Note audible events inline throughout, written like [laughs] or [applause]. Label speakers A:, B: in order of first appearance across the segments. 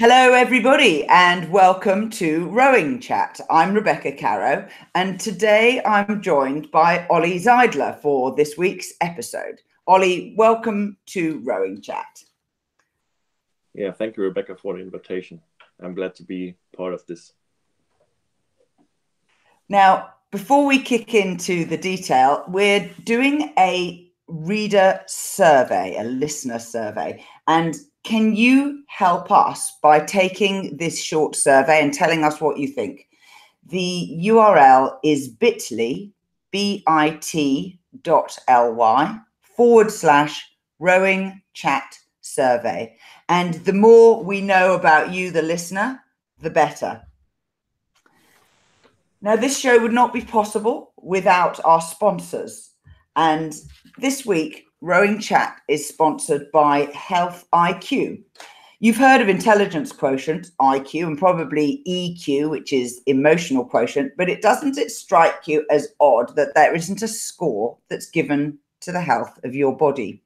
A: Hello, everybody, and welcome to Rowing Chat. I'm Rebecca Caroe, and today I'm joined by Ollie Zeidler for this week's episode. Ollie, welcome to Rowing Chat.
B: Yeah, thank you, Rebecca, for the invitation. I'm glad to be part of this.
A: Now, before we kick into the detail, we're doing a reader survey, a listener survey, and can you help us by taking this short survey and telling us what you think? The URL is bit.ly, B-I-T dot L-Y forward slash rowing chat survey. And the more we know about you, the listener, the better. Now, this show would not be possible without our sponsors. And this week, Rowing Chat is sponsored by Health IQ. You've heard of intelligence quotient, IQ, and probably EQ, which is emotional quotient, but it doesn't it strike you as odd that there isn't a score that's given to the health of your body?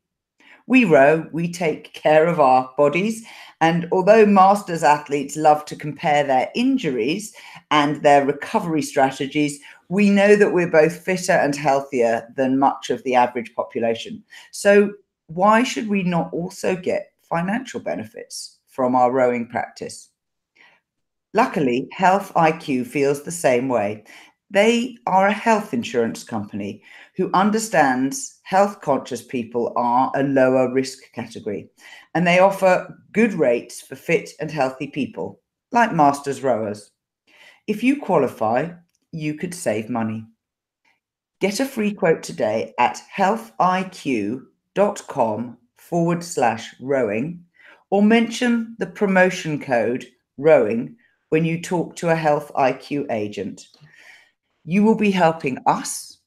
A: We row, we take care of our bodies, and although masters athletes love to compare their injuries and their recovery strategies, we know that we're both fitter and healthier than much of the average population. So, why should we not also get financial benefits from our rowing practice? Luckily, Health IQ feels the same way. They are a health insurance company who understands health conscious people are a lower risk category and they offer good rates for fit and healthy people, like masters rowers. If you qualify, you could save money. Get a free quote today at healthiq.com forward slash rowing or mention the promotion code rowing when you talk to a Health IQ agent. You will be helping us,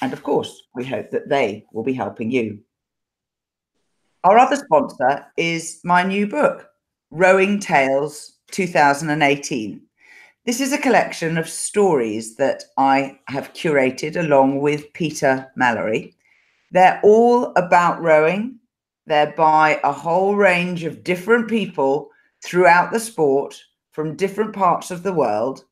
A: and of course, we hope that they will be helping you. Our other sponsor is my new book, Rowing Tales 2018. This is a collection of stories that I have curated along with Peter Mallory. They're all about rowing. They're by a whole range of different people throughout the sport from different parts of the world.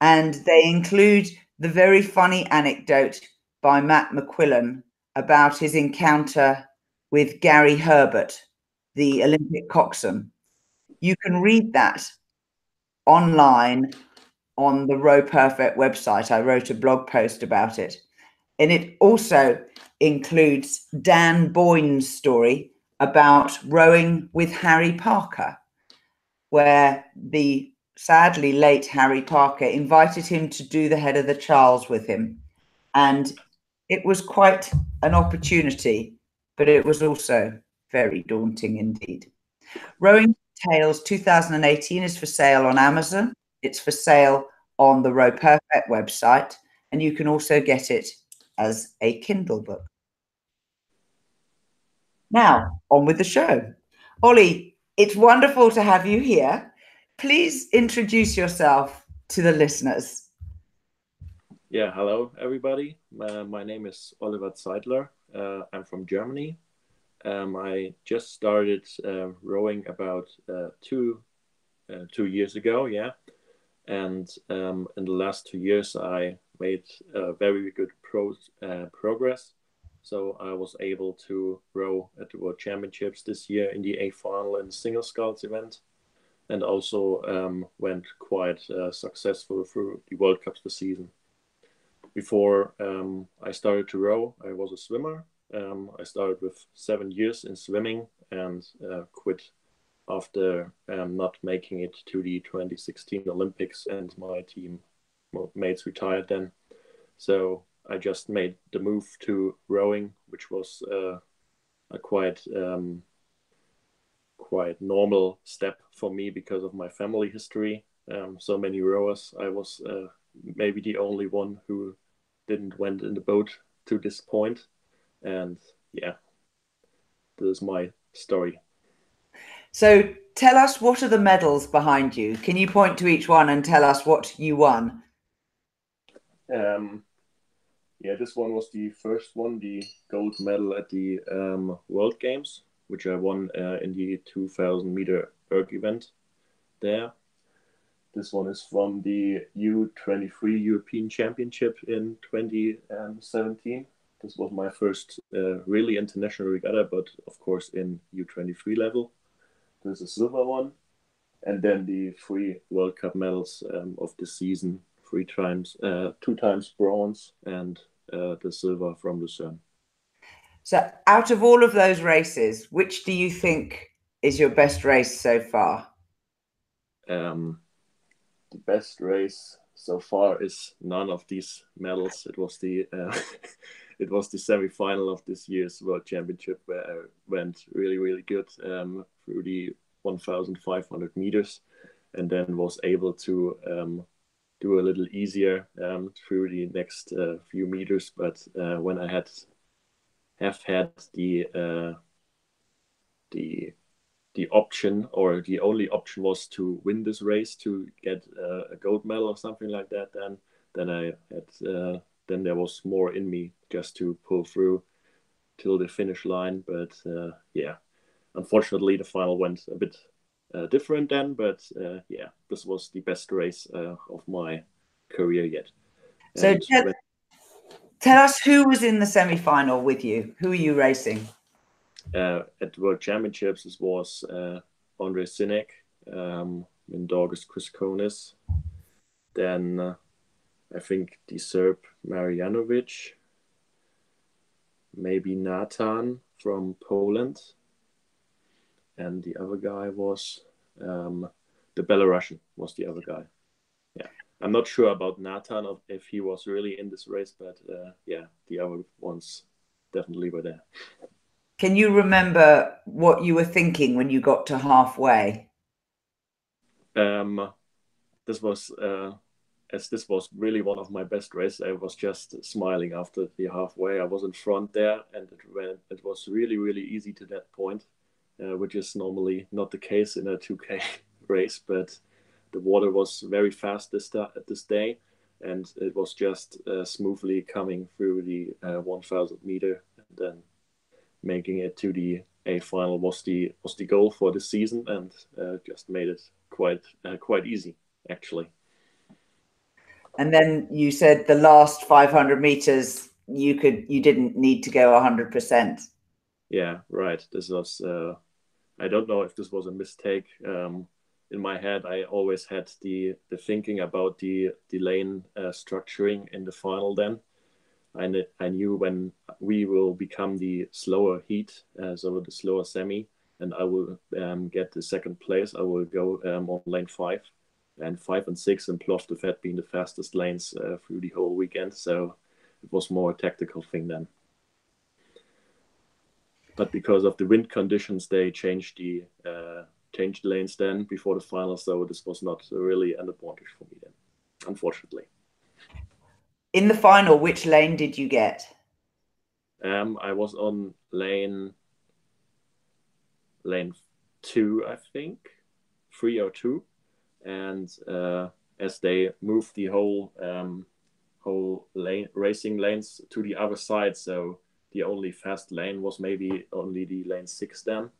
A: And they include the very funny anecdote by Matt McQuillan about his encounter with Garry Herbert, the Olympic coxswain. You can read that online on the Row Perfect website. I wrote a blog post about it. And it also includes Dan Boyne's story about rowing with Harry Parker, where the sadly late Harry Parker invited him to do the head of the Charles with him. And it was quite an opportunity, but it was also very daunting indeed. Rowing Tales 2018 is for sale on Amazon. It's for sale on the Row Perfect website, and you can also get it as a Kindle book. Now, on with the show. Ollie, it's wonderful to have you here. Please introduce yourself to the listeners.
B: Yeah, hello everybody. Uh, my name is Oliver Zeidler. Uh, I'm from Germany. Um, I just started uh, rowing about uh, two uh, two years ago. Yeah, and um, in the last two years, I made very good pro progress. So I was able to row at the World Championships this year in the A final and single sculls event, and also um, went quite uh, successful through the World Cups this season. Before um, I started to row, I was a swimmer um, I started with seven years in swimming and uh, quit after um, not making it to the 2016 Olympics, and my team mates retired then. So I just made the move to rowing, which was uh, a quite um, quite normal step for me because of my family history. Um, so many rowers, I was uh, maybe the only one who didn't went in the boat to this point. and yeah, this is my story.
A: So tell us what are the medals behind you? Can you point to each one and tell us what you won?
B: Um, yeah, this one was the first one, the gold medal at the um, World Games, which I won uh, in the 2000 meter erg event. there. This one is from the U23 European Championship in 2017. This was my first uh, really international regatta, but of course in U23 level. There's a silver one, and then the three World Cup medals um, of the season: three times, uh, two times bronze, and uh, the silver from Lucerne.
A: So, out of all of those races, which do you think is your best race so far?
B: Um, the best race so far is none of these medals. It was the uh, [laughs] it was the semi-final of this year's World Championship where I went really really good um, through the 1,500 meters, and then was able to um, do a little easier um, through the next uh, few meters. But uh, when I had had the uh, the the option or the only option was to win this race to get uh, a gold medal or something like that then then i had uh, then there was more in me just to pull through till the finish line but uh, yeah. Unfortunately the final went a bit uh, different then but uh, yeah this was the best race uh, of my career yet.
A: So tell, when... tell us who was in the semi-final with you. Who are you racing?
B: Uh, at the World Championships, it was uh, Andre Synek, um, Mindaugas Griskonis, then uh, I think the Serb Marjanovic, maybe Nathan from Poland, and the other guy was um, the Belarusian was the other guy. I'm not sure about Nathan if he was really in this race, but uh, yeah, the other ones definitely were there.
A: Can you remember what you were thinking when you got to halfway?
B: Um, this was uh, as this was really one of my best races. I was just smiling after the halfway. I was in front there, and it went. It was really really easy to that point, uh, which is normally not the case in a 2K [laughs] race. But the water was very fast this this day, and it was just uh, smoothly coming through the uh, 1,000 meter, and then making it to the A final was the was the goal for the season, and uh, just made it quite uh, quite easy actually.
A: And then you said the last 500 meters you could you didn't need to go 100 percent.
B: Yeah, right. This was uh, I don't know if this was a mistake. Um, in my head, I always had the the thinking about the the lane uh, structuring in the final then I, I knew when we will become the slower heat, uh, so the slower semi, and I will um, get the second place. I will go um, on lane five, and five and six, and Plovdiv had been the fastest lanes uh, through the whole weekend. So it was more a tactical thing then. But because of the wind conditions, they changed the uh, changed lanes then before the final. So this was not really an advantage for me then, unfortunately
A: in the final, which lane did you get?
B: Um, I was on lane lane two, I think, three or two, and uh, as they moved the whole um, whole lane racing lanes to the other side, so the only fast lane was maybe only the lane six. Then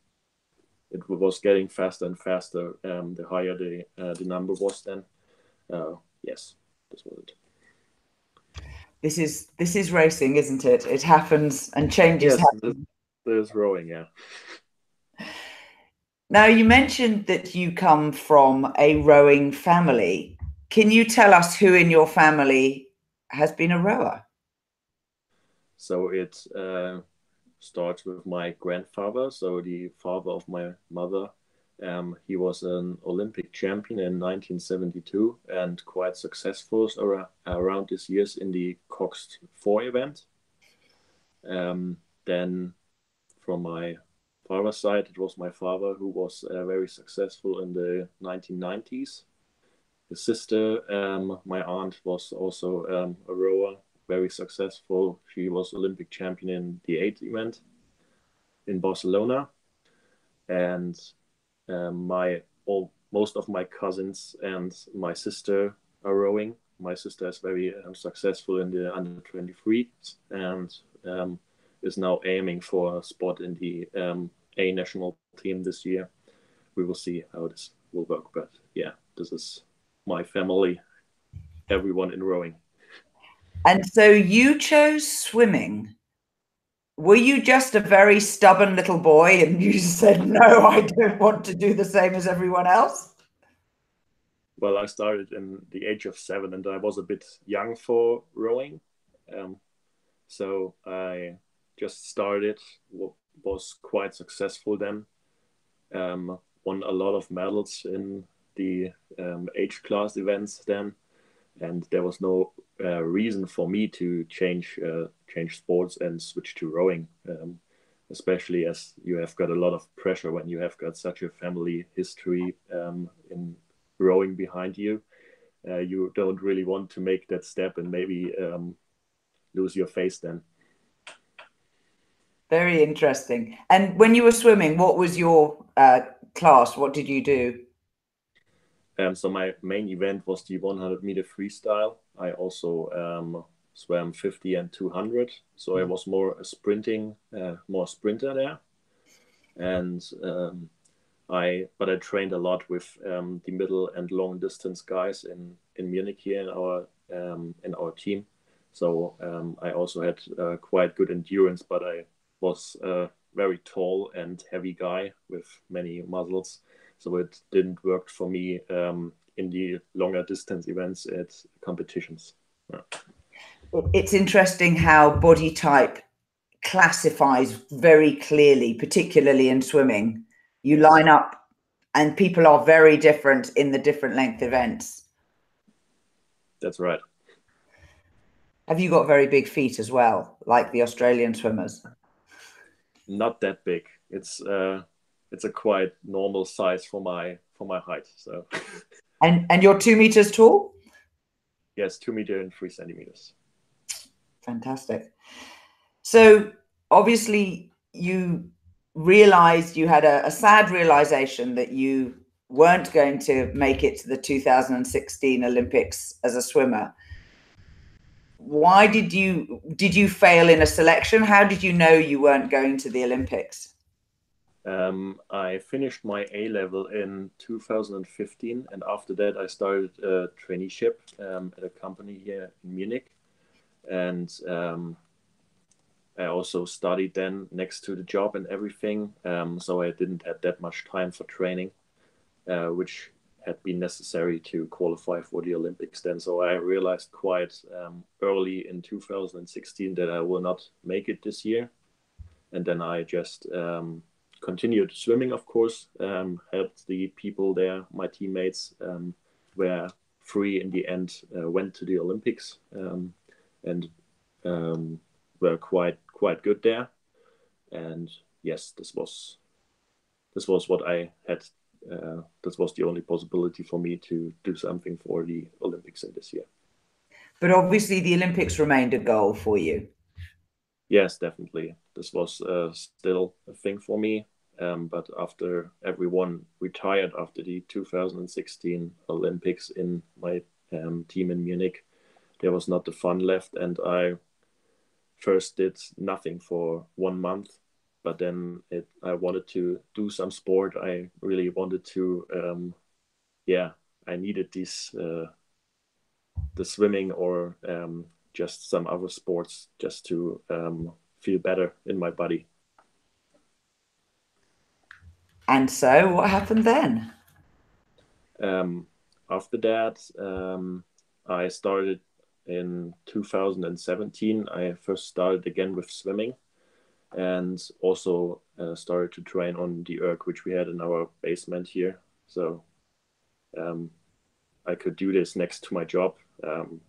B: it was getting faster and faster. Um, the higher the uh, the number was, then uh, yes, this was it
A: this is this is racing, isn't it? It happens and changes. Yes, happen.
B: there's rowing, yeah.
A: Now you mentioned that you come from a rowing family. Can you tell us who in your family has been a rower?
B: So it uh, starts with my grandfather, so the father of my mother, um, he was an Olympic champion in 1972 and quite successful around his years in the Cox 4 event. Um, then, from my father's side, it was my father who was uh, very successful in the 1990s. His sister, um, my aunt, was also um, a rower, very successful. She was Olympic champion in the eight event in Barcelona. And um, my all most of my cousins and my sister are rowing. My sister is very um, successful in the under 23 and um, is now aiming for a spot in the um, A national team this year. We will see how this will work. But yeah, this is my family, everyone in rowing.
A: And so you chose swimming. Were you just a very stubborn little boy and you said, no, I don't want to do the same as everyone else?
B: Well, I started in the age of seven and I was a bit young for rowing. Um, so I just started, was quite successful then. Um, won a lot of medals in the um, age class events then, and there was no uh, reason for me to change uh, change sports and switch to rowing. Um, especially as you have got a lot of pressure when you have got such a family history um, in rowing behind you. Uh, you don't really want to make that step and maybe um, lose your face then.
A: Very interesting. And when you were swimming, what was your uh, class? What did you do?
B: Um, so my main event was the 100 meter freestyle. I also um, swam 50 and 200. So I mm. was more a sprinting, uh, more sprinter there. And um, I, but I trained a lot with um, the middle and long distance guys in in Munich here in our um, in our team. So um, I also had uh, quite good endurance, but I was a very tall and heavy guy with many muscles. So it didn't work for me um, in the longer distance events at competitions. Yeah.
A: It's interesting how body type classifies very clearly, particularly in swimming. You line up, and people are very different in the different length events.
B: That's right.
A: Have you got very big feet as well, like the Australian swimmers?
B: Not that big. It's uh, it's a quite normal size for my for my height. So. [laughs]
A: and and you're two meters tall.
B: Yes, two meter and three centimeters.
A: Fantastic. So obviously you realized you had a, a sad realization that you weren't going to make it to the 2016 Olympics as a swimmer why did you did you fail in a selection? How did you know you weren't going to the Olympics?
B: Um, I finished my A level in 2015, and after that, I started a traineeship um, at a company here in Munich, and um, I also studied then next to the job and everything. Um, so I didn't have that much time for training, uh, which had been necessary to qualify for the Olympics then. So I realized quite um, early in 2016 that I will not make it this year. And then I just um, continued swimming, of course, um, helped the people there, my teammates, um, were free in the end, uh, went to the Olympics um, and um, were quite quite good there. And yes, this was this was what I had uh, that was the only possibility for me to do something for the Olympics in this year.
A: But obviously, the Olympics remained a goal for you.
B: Yes, definitely. This was uh, still a thing for me. Um, but after everyone retired after the 2016 Olympics in my um, team in Munich, there was not the fun left. And I first did nothing for one month but then it, I wanted to do some sport. I really wanted to, um, yeah, I needed this, uh, the swimming or um, just some other sports just to um, feel better in my body.
A: And so, what happened then?
B: Um, after that, um, I started in 2017. I first started again with swimming and also uh, started to train on the erg which we had in our basement here so um, i could do this next to my job um,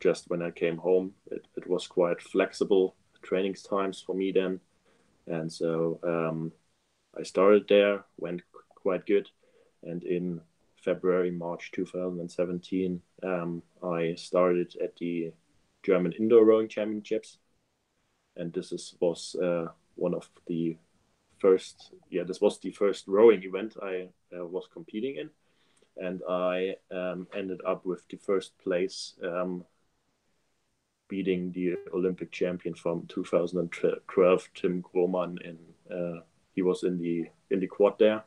B: just when i came home it, it, was quite flexible training times for me then and so um, i started there went quite good. And in february march 2017 um, i started at the german indoor rowing championships. And this is was uh, one of the first yeah this was the first rowing event I uh, was competing in. And I um, ended up with the first place um, beating the Olympic champion from 2012 Tim Grohmann in uh, he was in the in the quad there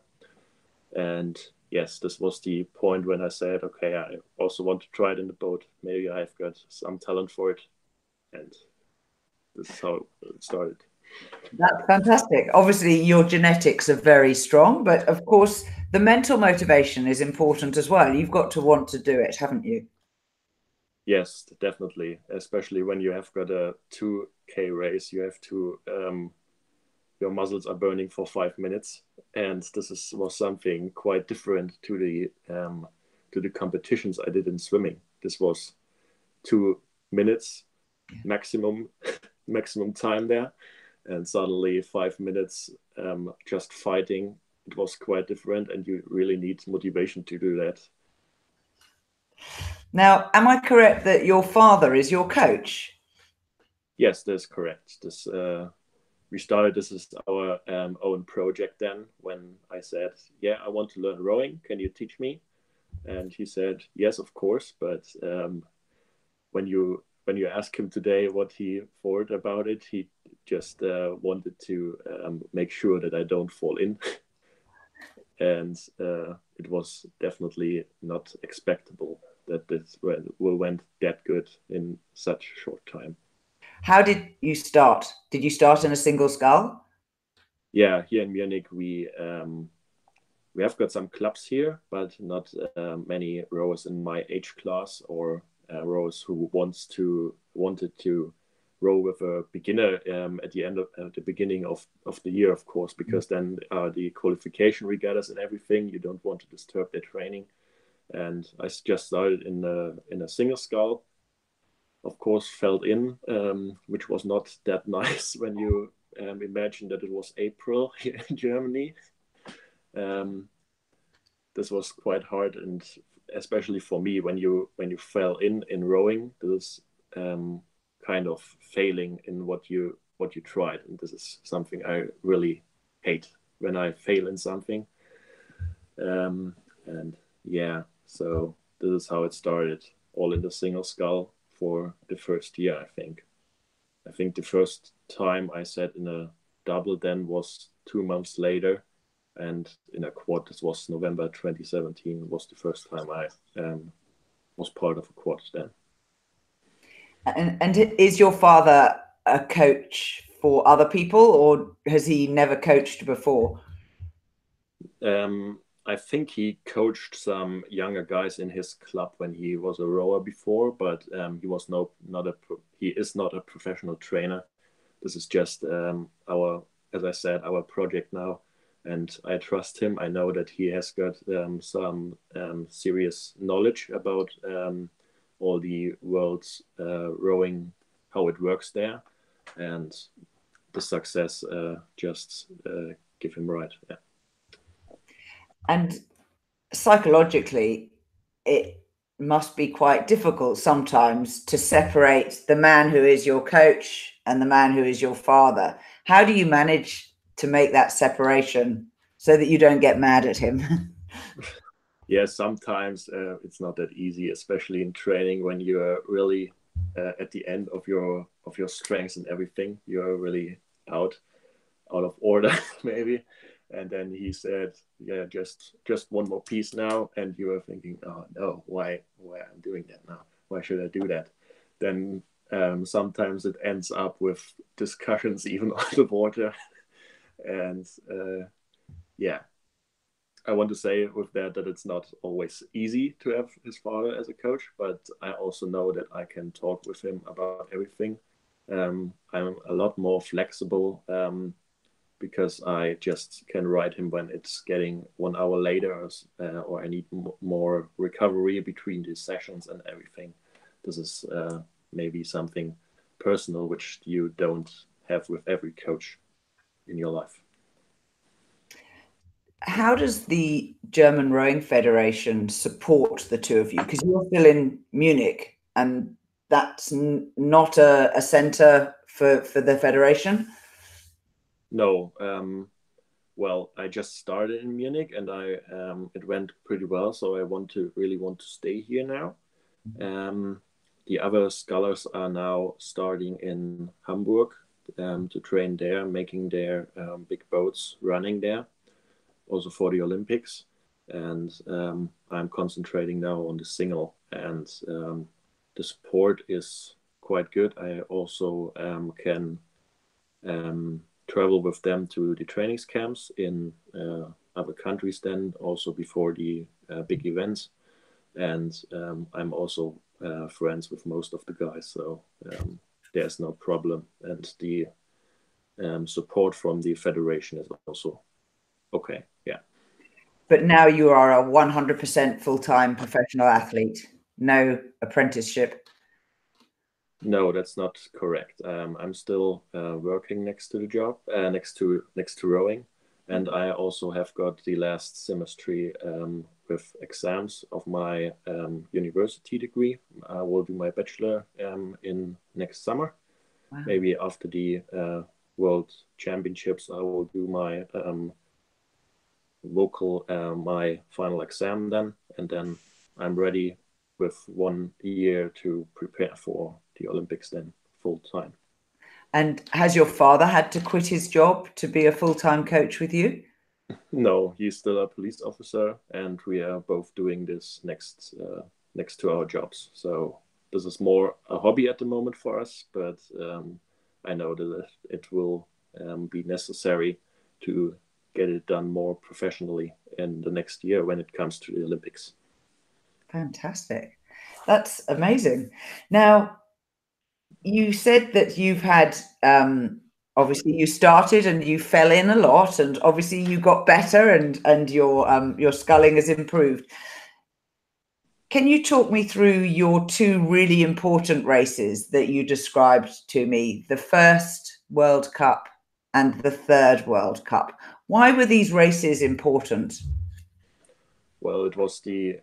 B: and yes, this was the point when I said, okay, I also want to try it in the boat. Maybe I've got some talent for it, and this is how it started.
A: That's fantastic. Obviously, your genetics are very strong, but of course, the mental motivation is important as well. You've got to want to do it, haven't you?
B: Yes, definitely. Especially when you have got a 2K race, you have to, um, your muscles are burning for five minutes. And this is, was something quite different to the, um, to the competitions I did in swimming. This was two minutes maximum, [laughs] maximum time there. And suddenly five minutes um, just fighting it was quite different. And you really need motivation to do that.
A: Now am i correct that your father is your coach?
B: Yes that's correct. This uh, we started this is our um, own project then when i said yeah i want to learn rowing can you teach me and he said yes of course but um, when you when you ask him today what he thought about it, he just uh, wanted to um, make sure that I don't fall in. [laughs] and uh, it was definitely not expectable that this went, went that good in such short time.
A: How did you start? Did you start in a single scull?
B: Yeah, here in Munich, we um, we have got some clubs here, but not uh, many rowers in my age class or uh, rowers who wants to wanted to row with a beginner um, at the end of at the beginning of, of the year, of course, because then uh, the qualification regattas and everything, you don't want to disturb their training. And I just started in a in a single scull. Of course, fell in, um, which was not that [laughs] nice when you um, imagine that it was April [laughs] here in Germany. Um, this was quite hard, and especially for me when you when you fell in in rowing this um, kind of failing in what you what you tried and this is something i really hate when i fail in something um, and yeah so this is how it started all in the single scull for the first year i think. I think the first time i sat in a double then was two months later and in a quad this was november 2017 was the first time i um, was part of a quad then.
A: And, and is your father a coach for other people or has he never coached before?
B: Um, i think he coached some younger guys in his club when he was a rower before but um, he was no not a he is not a professional trainer this is just um, our as i said our project now and I trust him. I know that he has got um, some um, serious knowledge about um, all the world's uh, rowing, how it works there, and the success uh, just uh, give him right. Yeah.
A: And psychologically, it must be quite difficult sometimes to separate the man who is your coach and the man who is your father. How do you manage to make that separation so that you don't get mad at him. [laughs]
B: yeah, sometimes uh, it's not that easy, especially in training when you are really uh, at the end of your of your strengths and everything. You are really out out of order, [laughs] maybe. And then he said, "Yeah, just just one more piece now." And you were thinking, "Oh no, why why I'm doing that now? Why should I do that?" Then um, sometimes it ends up with discussions [laughs] even on the water and uh, yeah i want to say with that that it's not always easy to have his father as a coach but i also know that i can talk with him about everything um, i'm a lot more flexible um, because i just can write him when it's getting one hour later or, uh, or i need more recovery between the sessions and everything this is uh, maybe something personal which you don't have with every coach in your life.
A: How does the German Rowing Federation support the two of you? Because you're still in Munich, and that's not a, a center for, for the federation.
B: No, um, well, I just started in Munich, and I um, it went pretty well. So I want to really want to stay here now. Mm-hmm. Um, the other scullers are now starting in Hamburg um, to train there, making their um, big boats running there, also for the Olympics. and um, I'm concentrating now on the single, and um, the support is quite good. I also um, can um, travel with them to the trainings camps in uh, other countries. Then also before the uh, big events, and um, I'm also uh, friends with most of the guys, so um, there's no problem. And the um, support from the federation is also okay. Yeah.
A: But now you are a 100% full time professional athlete, no apprenticeship.
B: No, that's not correct. Um, I'm still uh, working next to the job, uh, next to next to rowing, and I also have got the last semester um, with exams of my um, university degree. I will do my bachelor um, in next summer. Wow. Maybe after the uh, World Championships, I will do my um, vocal uh, my final exam then, and then I'm ready with one year to prepare for the Olympics then full time.
A: And has your father had to quit his job to be a full time coach with you?
B: No, he's still a police officer, and we are both doing this next uh, next to our jobs. So this is more a hobby at the moment for us, but um, I know that it will um, be necessary to get it done more professionally in the next year when it comes to the Olympics.
A: Fantastic. That's amazing. Now, you said that you've had um, obviously you started and you fell in a lot, and obviously you got better, and and your um, your sculling has improved. Can you talk me through your two really important races that you described to me? The first World Cup and the third World Cup. Why were these races important?
B: Well, it was the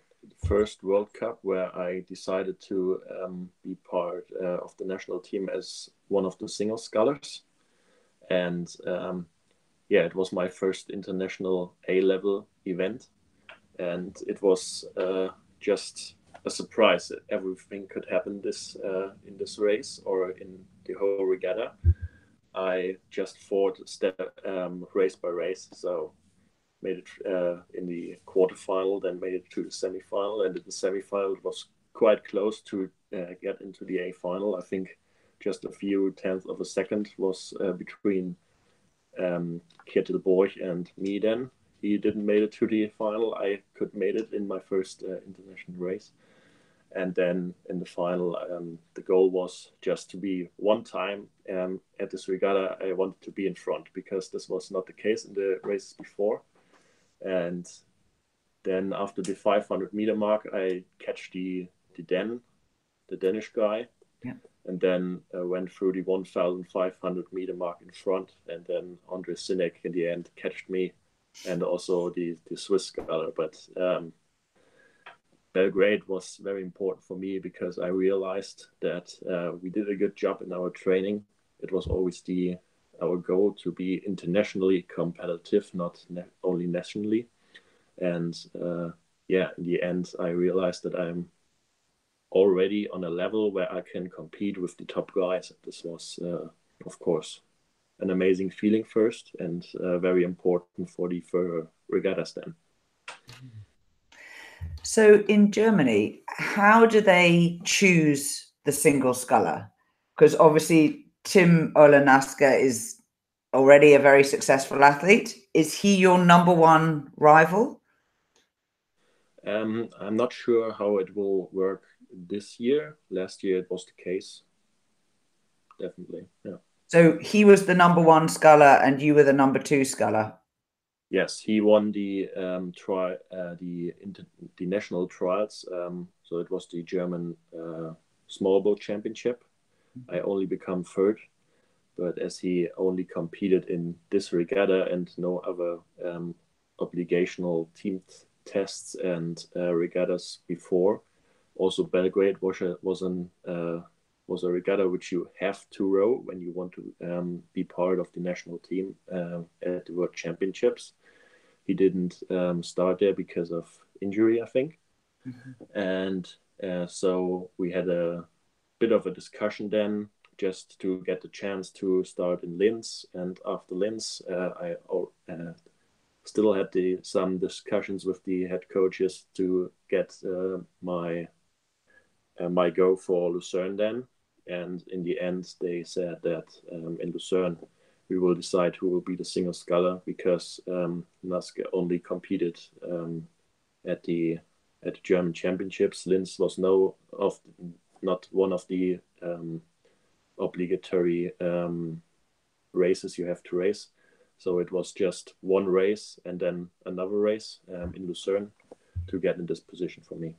B: first World Cup where I decided to um, be part uh, of the national team as one of the single scullers. And um, yeah, it was my first international A level event. And it was uh, just a surprise that everything could happen this uh, in this race or in the whole regatta. I just fought step um, race by race, so made it uh, in the quarterfinal, then made it to the semifinal, and in the semifinal it was quite close to uh, get into the A final. I think just a few tenths of a second was uh, between um, Kjetil Borch and me. Then he didn't make it to the final. I could made it in my first uh, international race. And then in the final, um, the goal was just to be one time um, at this regatta. I wanted to be in front because this was not the case in the races before. And then after the 500 meter mark, I catch the the Den, the Danish guy,
A: yeah.
B: and then uh, went through the 1,500 meter mark in front, and then Andre Synek in the end catched me, and also the the Swiss sculler. But um, Belgrade was very important for me because I realized that uh, we did a good job in our training. It was always the our goal to be internationally competitive, not ne- only nationally. And uh, yeah, in the end, I realized that I'm already on a level where I can compete with the top guys. This was, uh, of course, an amazing feeling first and uh, very important for the further regattas then.
A: So in Germany, how do they choose the single sculler? Because obviously Tim Ole Naske is already a very successful athlete. Is he your number one rival?
B: Um, I'm not sure how it will work this year. Last year it was the case. Definitely, yeah.
A: So he was the number one sculler, and you were the number two sculler.
B: Yes, he won the um, try uh, the inter- the national trials. Um, so it was the German uh, small boat championship. I only become third, but as he only competed in this regatta and no other um, obligational team t- tests and uh, regattas before, also Belgrade was a, was an uh, was a regatta which you have to row when you want to um, be part of the national team uh, at the World Championships. He didn't um, start there because of injury, I think, mm-hmm. and uh, so we had a bit of a discussion then just to get the chance to start in Linz. And after Linz, uh, I uh, still had the, some discussions with the head coaches to get uh, my uh, my go for Lucerne then. And in the end, they said that um, in Lucerne, we will decide who will be the single sculler because um, Naske only competed um, at the at the German championships. Linz was no of not one of the um, obligatory um, races you have to race. So it was just one race and then another race um, in Lucerne to get in this position for me.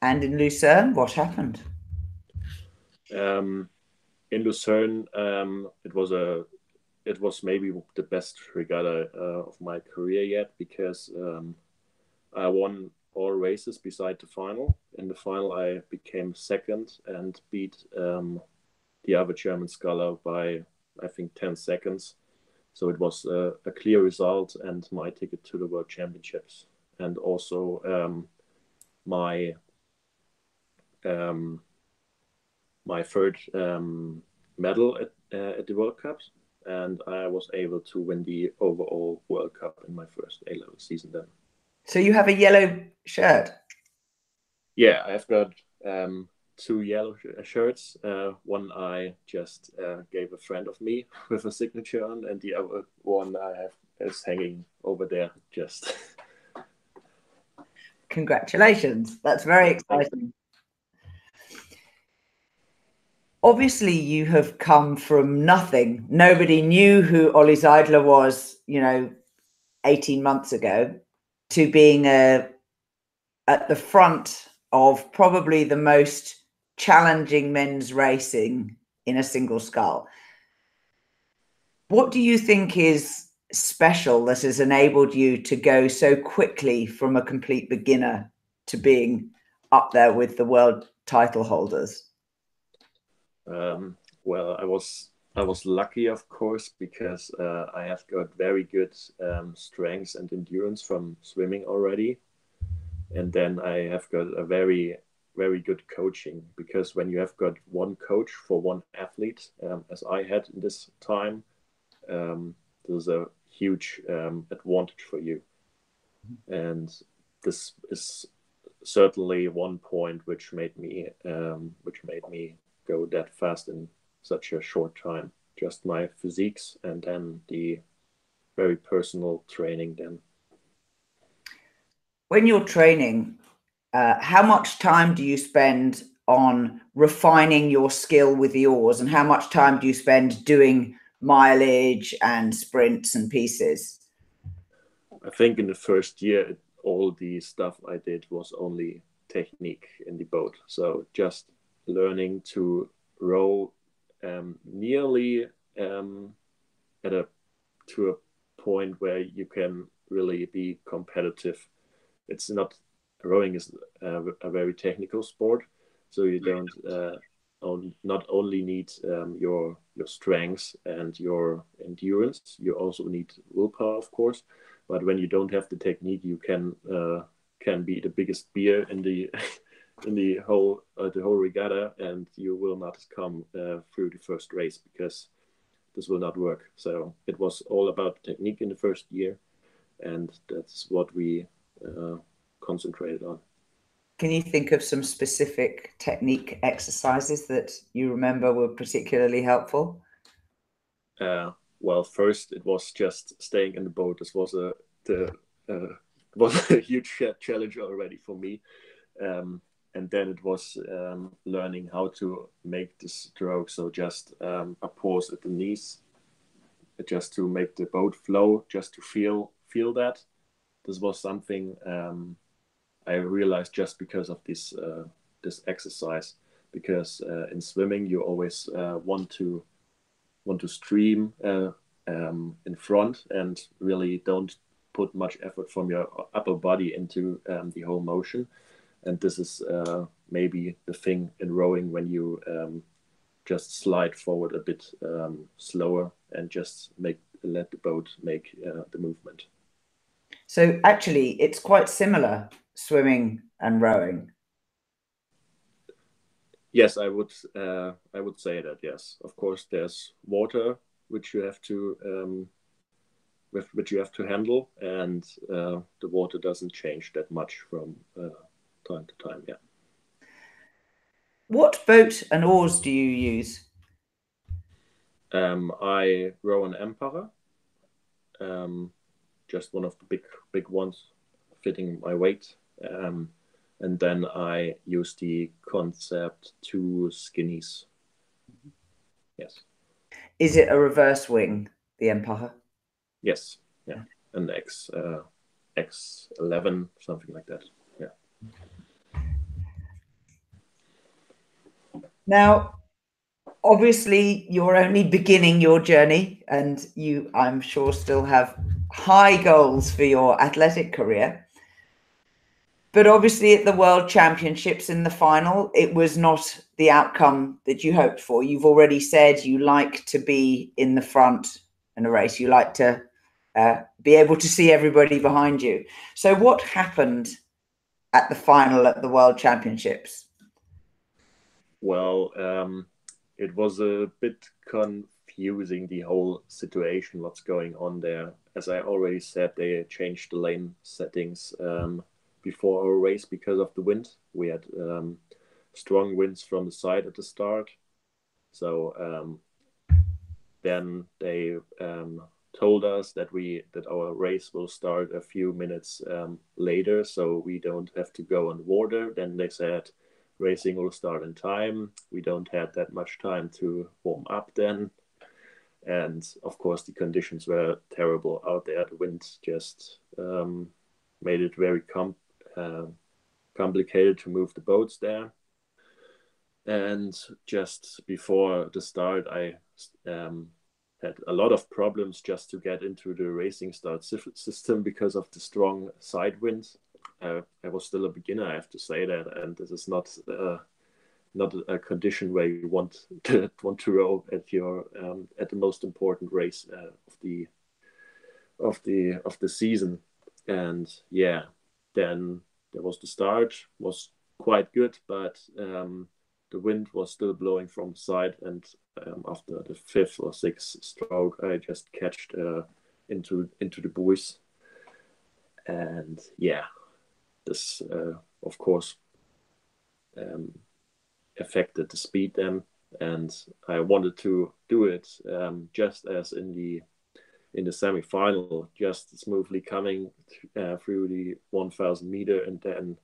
A: And in Lucerne, what happened?
B: Um, in Lucerne, um, it was a it was maybe the best regatta uh, of my career yet because um, I won all races beside the final. In the final, I became second and beat um, the other German sculler by I think 10 seconds. So it was a, a clear result and my ticket to the World Championships. And also um, my um, my third um, medal at, uh, at the World Cups, and I was able to win the overall World Cup in my first A level season. Then.
A: So you have a yellow shirt.
B: Yeah, I've got um, two yellow shirts. Uh, one I just uh, gave a friend of me [laughs] with a signature on, and the other one I have is hanging over there. Just.
A: Congratulations! That's very exciting. Obviously, you have come from nothing. Nobody knew who Ollie Zeidler was, you know, 18 months ago, to being a at the front of probably the most challenging men's racing in a single scull. What do you think is special that has enabled you to go so quickly from a complete beginner to being up there with the world title holders?
B: Um, well, I was I was lucky, of course, because uh, I have got very good um, strength and endurance from swimming already, and then I have got a very very good coaching because when you have got one coach for one athlete, um, as I had in this time, um, there's a huge um, advantage for you. And this is certainly one point which made me um, which made me go that fast in such a short time. Just my physiques and then the very personal training then.
A: When you're training, uh, how much time do you spend on refining your skill with the oars and how much time do you spend doing mileage and sprints and pieces
B: i think in the first year all the stuff i did was only technique in the boat so just learning to row um, nearly um, at a to a point where you can really be competitive it's not rowing is a, a very technical sport, so you don't uh, on, not only need um, your your strength and your endurance, you also need willpower, of course. But when you don't have the technique, you can uh, can be the biggest beer in the [laughs] in the whole uh, the whole regatta, and you will not come uh, through the first race because this will not work. So it was all about technique in the first year, and that's what we uh, concentrated on.
A: Can you think of some specific technique exercises that you remember were particularly helpful?
B: Uh, well, first it was just staying in the boat. This was a the uh, [laughs] was a huge challenge already for me, um, and then it was um, learning how to make the stroke. So just um, a pause at the knees, just to make the boat flow, just to feel feel that. This was something um, I realized just because of this uh, this exercise. Because uh, in swimming, you always uh, want to want to stream uh, um, in front and really don't put much effort from your upper body into um, the whole motion. And this is uh, maybe the thing in rowing when you um, just slide forward a bit um, slower and just make let the boat make uh, the movement.
A: So actually, it's quite similar swimming and rowing?
B: Yes, I would. Uh, I would say that. Yes, of course. There's water which you have to um, with which you have to handle, and uh, the water doesn't change that much from uh, time to time. Yeah.
A: What boat and oars do you use?
B: Um, I row an Empacher, um, just one of the big big ones, fitting my weight. Um, and then I use the concept two skinnies. Yes.
A: Is it a reverse wing, the Empacher?
B: Yes. Yeah. An X uh, X eleven, something like that. Yeah.
A: Now, obviously, you're only beginning your journey, and you, I'm sure, still have high goals for your athletic career. But obviously, at the World Championships in the final, it was not the outcome that you hoped for. You've already said you like to be in the front in a race, you like to uh, be able to see everybody behind you. So, what happened at the final at the World Championships?
B: Well, um, it was a bit confusing, the whole situation, what's going on there. As I already said, they changed the lane settings. Um, before our race because of the wind. We had um, strong winds from the side at the start. So um, then they um, told us that we that our race will start a few minutes um, later, so we don't have to go on water. Then they said racing will start in time. We don't have that much time to warm up then. And of course, the conditions were terrible out there. The wind just um, made it very com- uh, complicated to move the boats there. And just before the start, I um, had a lot of problems just to get into the racing start system because of the strong side winds. I was still a beginner, I have to say that, and this is not uh, not a condition where you want [laughs] to want to row at your um, at the most important race uh, of the of the of the season. And yeah, then there was the start was quite good, but um, the wind was still blowing from the side, and um, after the fifth or sixth stroke, I just catched uh, into into the buoys, and yeah, this uh, of course um, affected the speed then, and I wanted to do it um, just as in the in the semi-final, just smoothly coming uh, through the 1,000 meter and then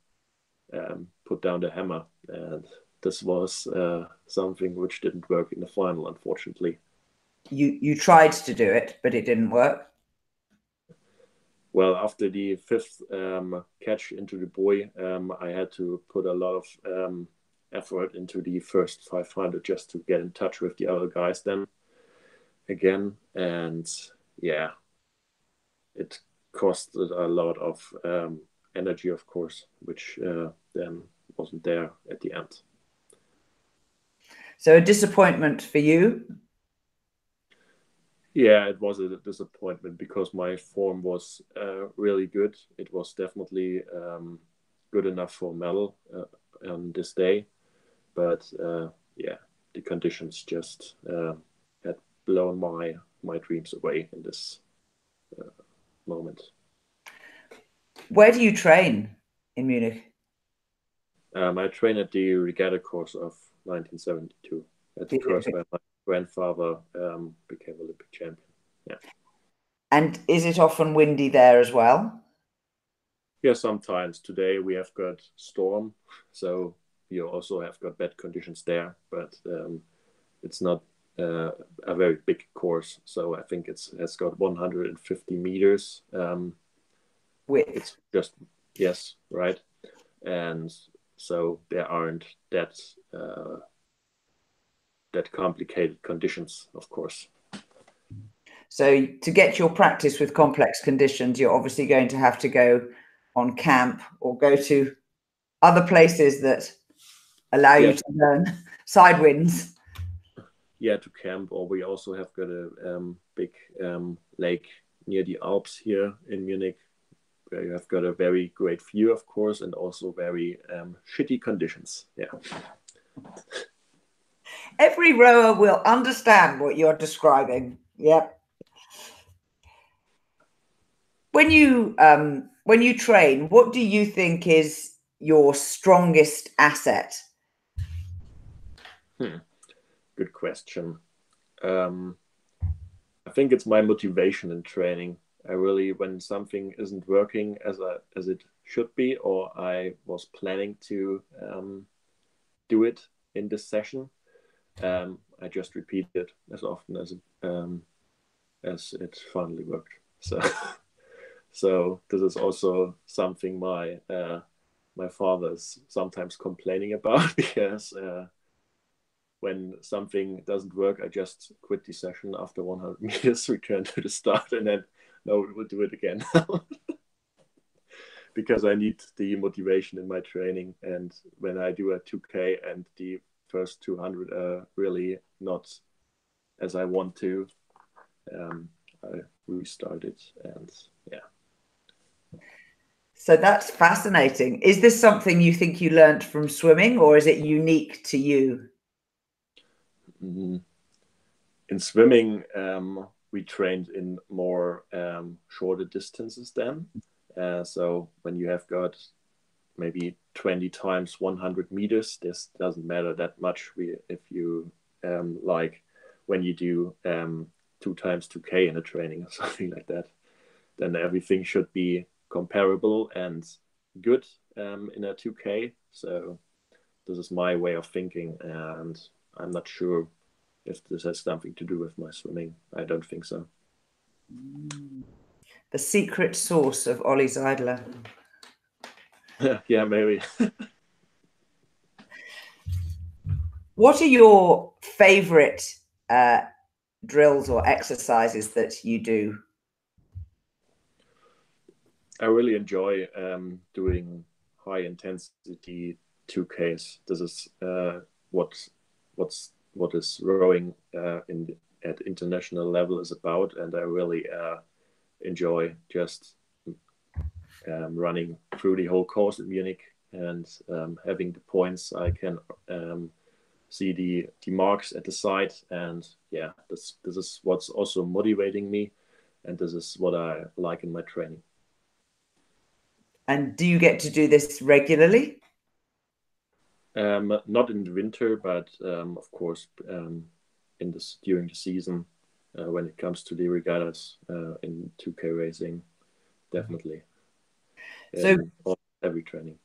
B: um, put down the hammer. And this was uh, something which didn't work in the final, unfortunately.
A: You you tried to do it, but it didn't work.
B: Well, after the fifth um, catch into the buoy, um, I had to put a lot of um, effort into the first 500 just to get in touch with the other guys then again and yeah, it costed a lot of um, energy, of course, which uh, then wasn't there at the end.
A: So a disappointment for you?
B: Yeah, it was a disappointment because my form was uh, really good. It was definitely um, good enough for medal uh, on this day, but uh, yeah, the conditions just uh, had blown my my dreams away in this uh, moment.
A: Where do you train in Munich?
B: Um, I train at the regatta course of 1972 at the my grandfather um, became Olympic champion. Yeah.
A: And is it often windy there as well?
B: Yeah, sometimes. Today we have got storm, so you also have got bad conditions there, but um, it's not uh, a very big course. So I think it's has got 150 meters. Um,
A: Width.
B: It's just yes, right, and so there aren't that uh, that complicated conditions, of course.
A: So to get your practice with complex conditions, you're obviously going to have to go on camp or go to other places that allow yes. you to learn [laughs] side winds
B: yeah to camp or we also have got a um, big um, lake near the alps here in munich where you have got a very great view of course and also very um, shitty conditions yeah [laughs]
A: every rower will understand what you're describing yep when you um, when you train, what do you think is your strongest asset?
B: Hmm. Good question. Um, I think it's my motivation in training. I really, when something isn't working as as it should be, or I was planning to um, do it in this session, um, I just repeat it as often as um, as it finally worked. So, [laughs] so this is also something my uh, my father is sometimes complaining about [laughs] because uh, when something doesn't work, I just quit the session after 100 [laughs] meters, return to the start, and then no, we'll do it again. because I need the motivation in my training. And when I do a 2K and the first 200 are really not as I want to, um, I restart it. And yeah.
A: So that's fascinating. Is this something you think you learned from swimming or is it unique to you?
B: Mm-hmm. In swimming, um, we trained in more um, shorter distances then. Uh, so when you have got maybe 20 times 100 meters, this doesn't matter that much. If you um, like when you do um, two times 2K in a training [laughs] or something like that, then everything should be comparable and good um, in a 2K. So this is my way of thinking, and I'm not sure if this has something to do with my swimming. I don't think so.
A: The secret source of Ollie Zeidler. [laughs]
B: yeah, maybe. [laughs]
A: what are your favorite uh, drills or exercises that you do?
B: I really enjoy um, doing high intensity 2Ks. This is uh, what what's what is rowing uh, in at international level is about, and I really uh, enjoy just um, running through the whole course in Munich and um, having the points. I can um, see the the marks at the side, and yeah, this this is what's also motivating me, and this is what I like in my training.
A: And do you get to do this regularly?
B: Um, not in the winter, but um, of course, um, in this during the season, uh, when it comes to the regattas uh, in 2K racing, definitely.
A: So
B: every training.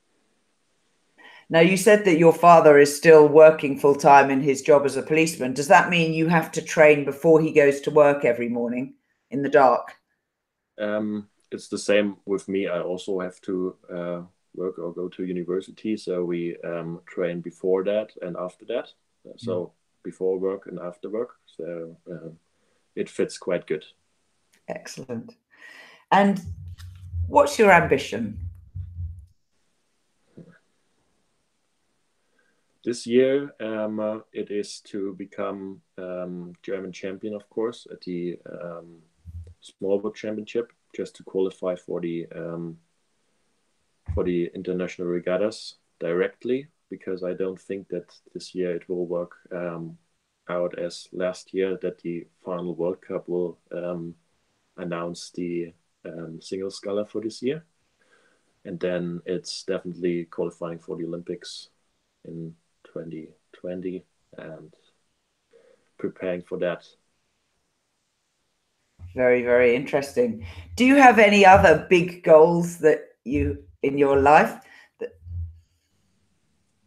A: Now you said that your father is still working full time in his job as a policeman. Does that mean you have to train before he goes to work every morning in the dark?
B: Um, it's the same with me. I also have to uh, work or go to university. So we um, train before that and after that. So mm. before work and after work. So uh, it fits quite good.
A: Excellent. And what's your ambition?
B: This year, um, uh, it is to become um, German champion, of course, at the um, small boat championship, just to qualify for the um, for the international regattas directly because I don't think that this year it will work um, out as last year that the final World Cup will um, announce the um, single sculler for this year. And then it's definitely qualifying for the Olympics in 2020 and preparing for that.
A: Very, very interesting. Do you have any other big goals that you in your life? That...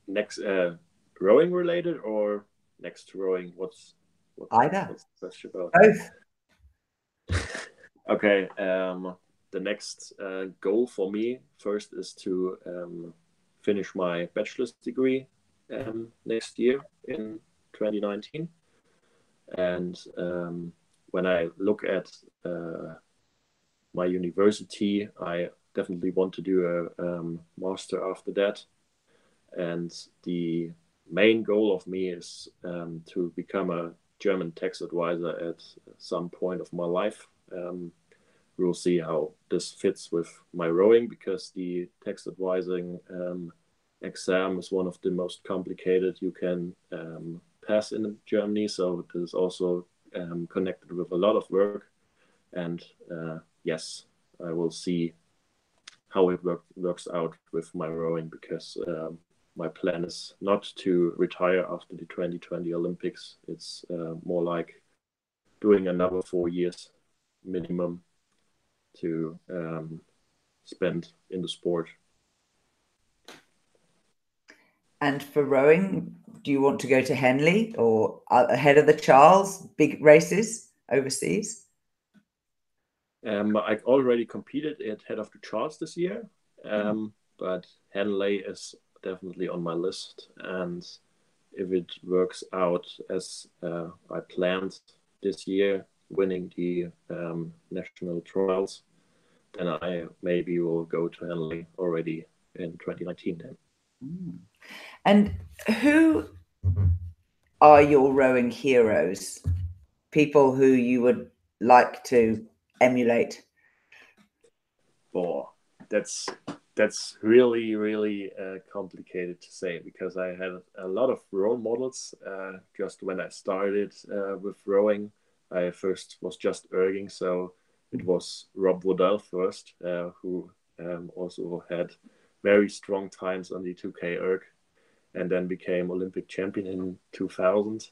B: Next, uh, rowing related or next to rowing? What's
A: what, either?
B: What's the question about?
A: Both.
B: Okay. Um, the next uh, goal for me first is to um, finish my bachelor's degree um, next year in 2019. And um, when I look at uh, my university, I definitely want to do a um, master after that. And the main goal of me is um, to become a German tax advisor at some point of my life. Um, we'll see how this fits with my rowing because the tax advising um, exam is one of the most complicated you can um, pass in Germany. So this is also um, connected with a lot of work. And uh, yes, I will see how it work, works out with my rowing because um, my plan is not to retire after the 2020 Olympics. It's uh, more like doing another four years minimum to um, spend in the sport.
A: And for rowing, do you want to go to Henley or ahead of the Charles big races overseas?
B: Um, I already competed at head of the Charles this year, um, but Henley is definitely on my list. And if it works out as uh, I planned this year, winning the um, national trials, then I maybe will go to Henley already in 2019 then.
A: Mm. And who are your rowing heroes? People who you would like to emulate?
B: Oh, that's that's really really uh, complicated to say because I had a lot of role models uh, just when I started uh, with rowing. I first was just erging, so it was Rob Waddell first, uh, who um, also had very strong times on the 2K erg, and then became Olympic champion in 2000.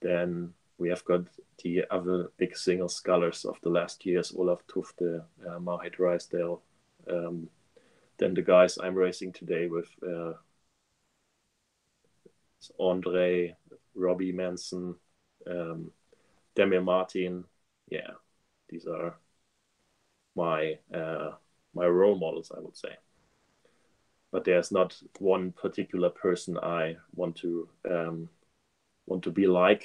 B: Then we have got the other big single scullers of the last years, Olaf Tufte, uh, Mahe Drysdale. Um, then the guys I'm racing today with uh, Andre, Robbie Manson, um, Martin. Yeah, these are my uh, my role models, I would say. But there's not one particular person I want to um, want to be like.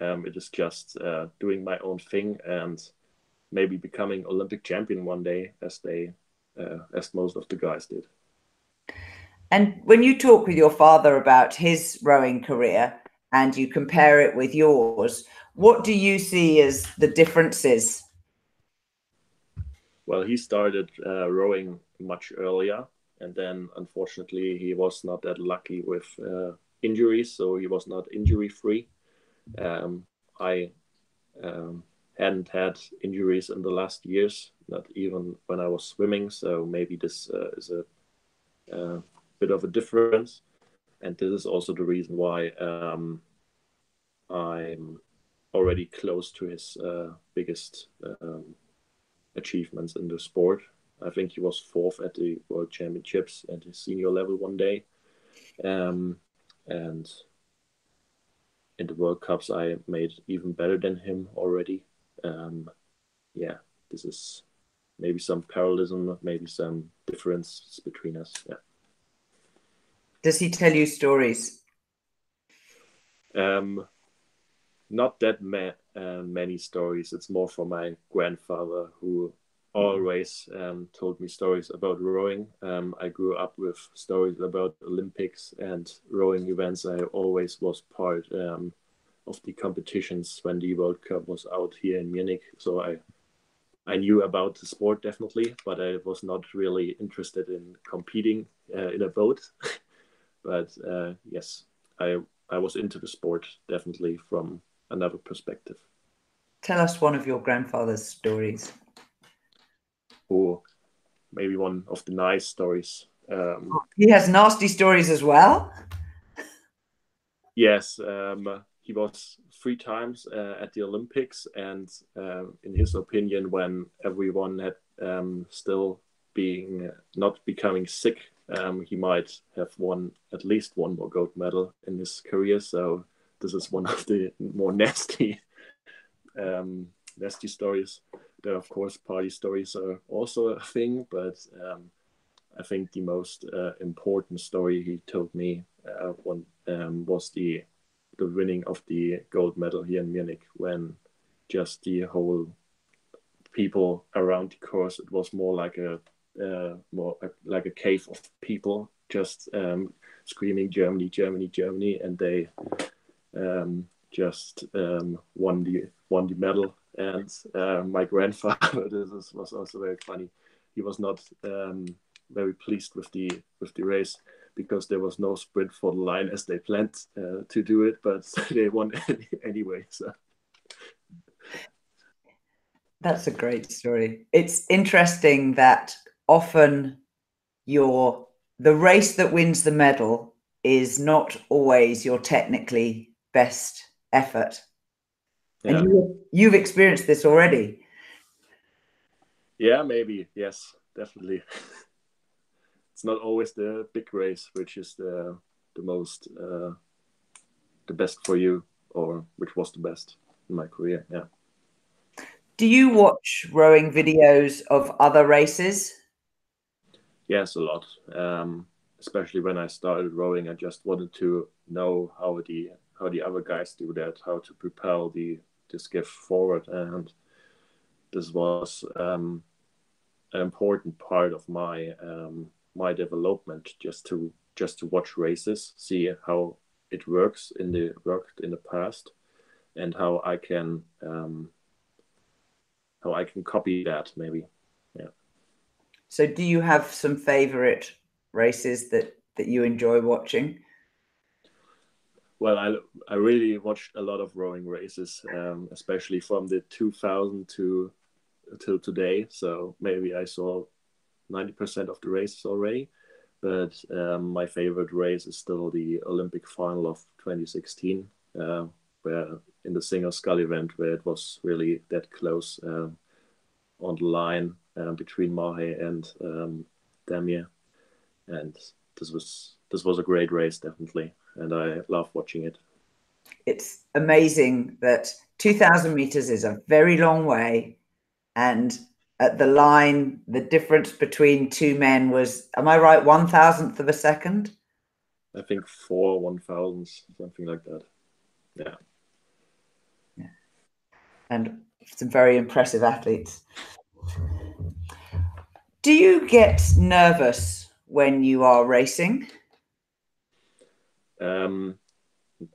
B: Um, it is just uh, doing my own thing and maybe becoming Olympic champion one day, as they uh, as most of the guys did.
A: And when you talk with your father about his rowing career and you compare it with yours, what do you see as the differences?
B: Well, he started uh, rowing much earlier, and then unfortunately, he was not that lucky with uh, injuries, so he was not injury free. Um, I um, hadn't had injuries in the last years, not even when I was swimming. So maybe this uh, is a, a, bit of a difference, and this is also the reason why um, I'm already close to his uh, biggest um, achievements in the sport. I think he was fourth at the World Championships at his senior level one day, um, and in the World Cups I made even better than him already. Um, yeah, this is maybe some parallelism, maybe some difference between us. Yeah.
A: Does he tell you stories?
B: Um, not that ma- uh, many stories. It's more from my grandfather who always um, told me stories about rowing. Um, I grew up with stories about Olympics and rowing events. I always was part um, of the competitions when the World Cup was out here in Munich. So I I knew about the sport definitely, but I was not really interested in competing uh, in a boat. [laughs] but uh, yes, I I was into the sport definitely from another perspective.
A: Tell us one of your grandfather's stories.
B: Or maybe one of the nice stories. Um,
A: he has nasty stories as well.
B: yes, um, he was three times uh, at the Olympics, and uh, in his opinion, when everyone had um, still being not becoming sick, um, he might have won at least one more gold medal in his career. So this is one of the more nasty, um, nasty stories. There, of course, party stories are also a thing, but um, I think the most uh, important story he told me uh, one, um, was the the winning of the gold medal here in Munich when just the whole people around the course it was more like a uh, more like a cave of people just um, screaming Germany, Germany, Germany, and they um, just um, won the won the medal. And uh, my grandfather, [laughs] this was also very funny. He was not um, very pleased with the with the race because there was no sprint for the line as they planned uh, to do it, but [laughs] they won [laughs] anyway. So
A: That's a great story. It's interesting that often your the race that wins the medal is not always your technically best effort. Yeah. And you, you've experienced this already.
B: Yeah, maybe. Yes, definitely. [laughs] it's not always the big race which is the the most uh, the best for you or which was the best in my career. Yeah.
A: Do you watch rowing videos of other races?
B: Yes, a lot. Um, especially when I started rowing, I just wanted to know how the how the other guys do that, how to propel the the skiff forward, and this was um, an important part of my um, my development. Just to just to watch races, see how it works in the worked in the past, and how I can um, how I can copy that maybe. Yeah.
A: So, do you have some favorite races that that you enjoy watching?
B: Well, I I really watched a lot of rowing races, um, especially from the 2000 to till today. So maybe I saw 90% of the races already. But um, my favorite race is still the Olympic final of 2016, uh, where in the single scull event, where it was really that close um, on the line uh, between Mahe and um, Damir, and this was this was a great race, definitely, and I love watching it.
A: It's amazing that 2,000 meters is a very long way, and at the line, the difference between two men was, am I right, one thousandth of a second?
B: I think four one thousandths, something like that. Yeah.
A: Yeah. And some very impressive athletes. Do you get nervous when you are racing?
B: Um,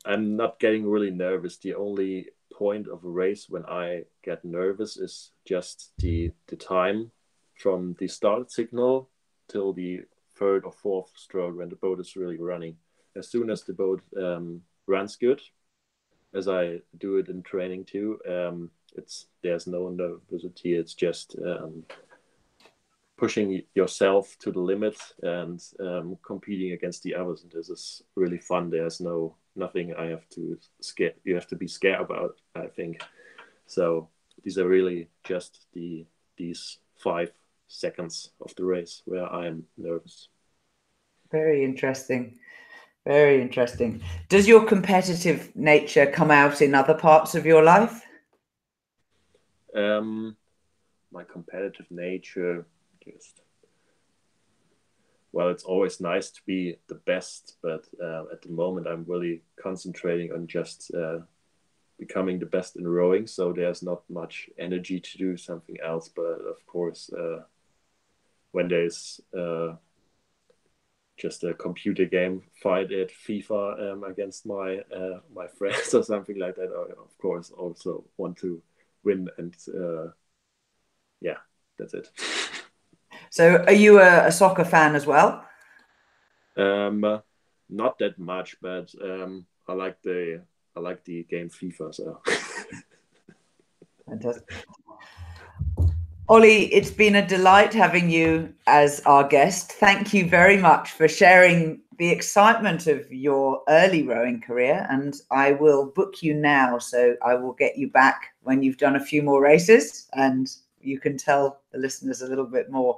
B: I'm not getting really nervous. The only point of a race when I get nervous is just the the time from the start signal till the third or fourth stroke when the boat is really running. As soon as the boat um, runs good, as I do it in training too, um, it's there's no nervosity. It's just um, pushing yourself to the limit and um, competing against the others. And this is really fun. There's no nothing I have to scare. You have to be scared about. I think so. These are really just the these five seconds of the race where I am nervous.
A: Very interesting. Very interesting. Does your competitive nature come out in other parts of your life?
B: Um, my competitive nature well, it's always nice to be the best, but uh, at the moment I'm really concentrating on just uh, becoming the best in rowing. So there's not much energy to do something else. But of course, uh, when there's uh, just a computer game fight at FIFA um, against my uh, my [laughs] friends or something like that, I of course also want to win. And uh, yeah, that's it. [laughs]
A: So, are you a, a soccer fan as well?
B: Um, not that much, but um, I like the I like the game FIFA. So.
A: Fantastic. Ollie, it's been a delight having you as our guest. Thank you very much for sharing the excitement of your early rowing career. And I will book you now. So I will get you back when you've done a few more races and you can tell the listeners a little bit more.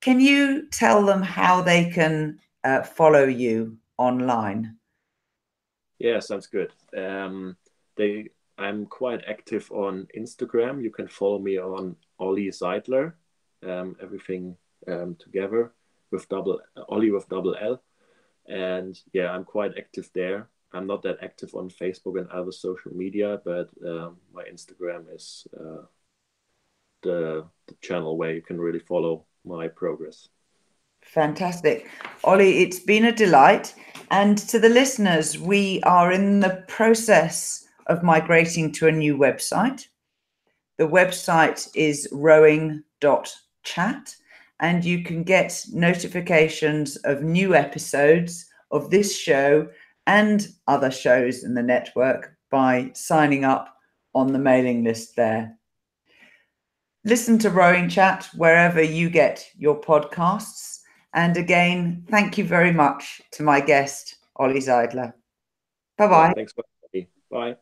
A: Can you tell them how they can uh, follow you online?
B: Yeah, sounds good. Um, they, I'm quite active on Instagram. You can follow me on Ollie Zeidler, um, everything um, together with double Ollie with double L, and yeah, I'm quite active there. I'm not that active on Facebook and other social media, but um, my Instagram is uh, the, the channel where you can really follow my progress.
A: Fantastic. Ollie, it's been a delight. And to the listeners, we are in the process of migrating to a new website. The website is rowing.chat, and you can get notifications of new episodes of this show and other shows in the network by signing up on the mailing list there. Listen to Rowing Chat wherever you get your podcasts. And again, thank you very much to my guest, Ollie Zeidler. Bye bye.
B: Thanks. Bye.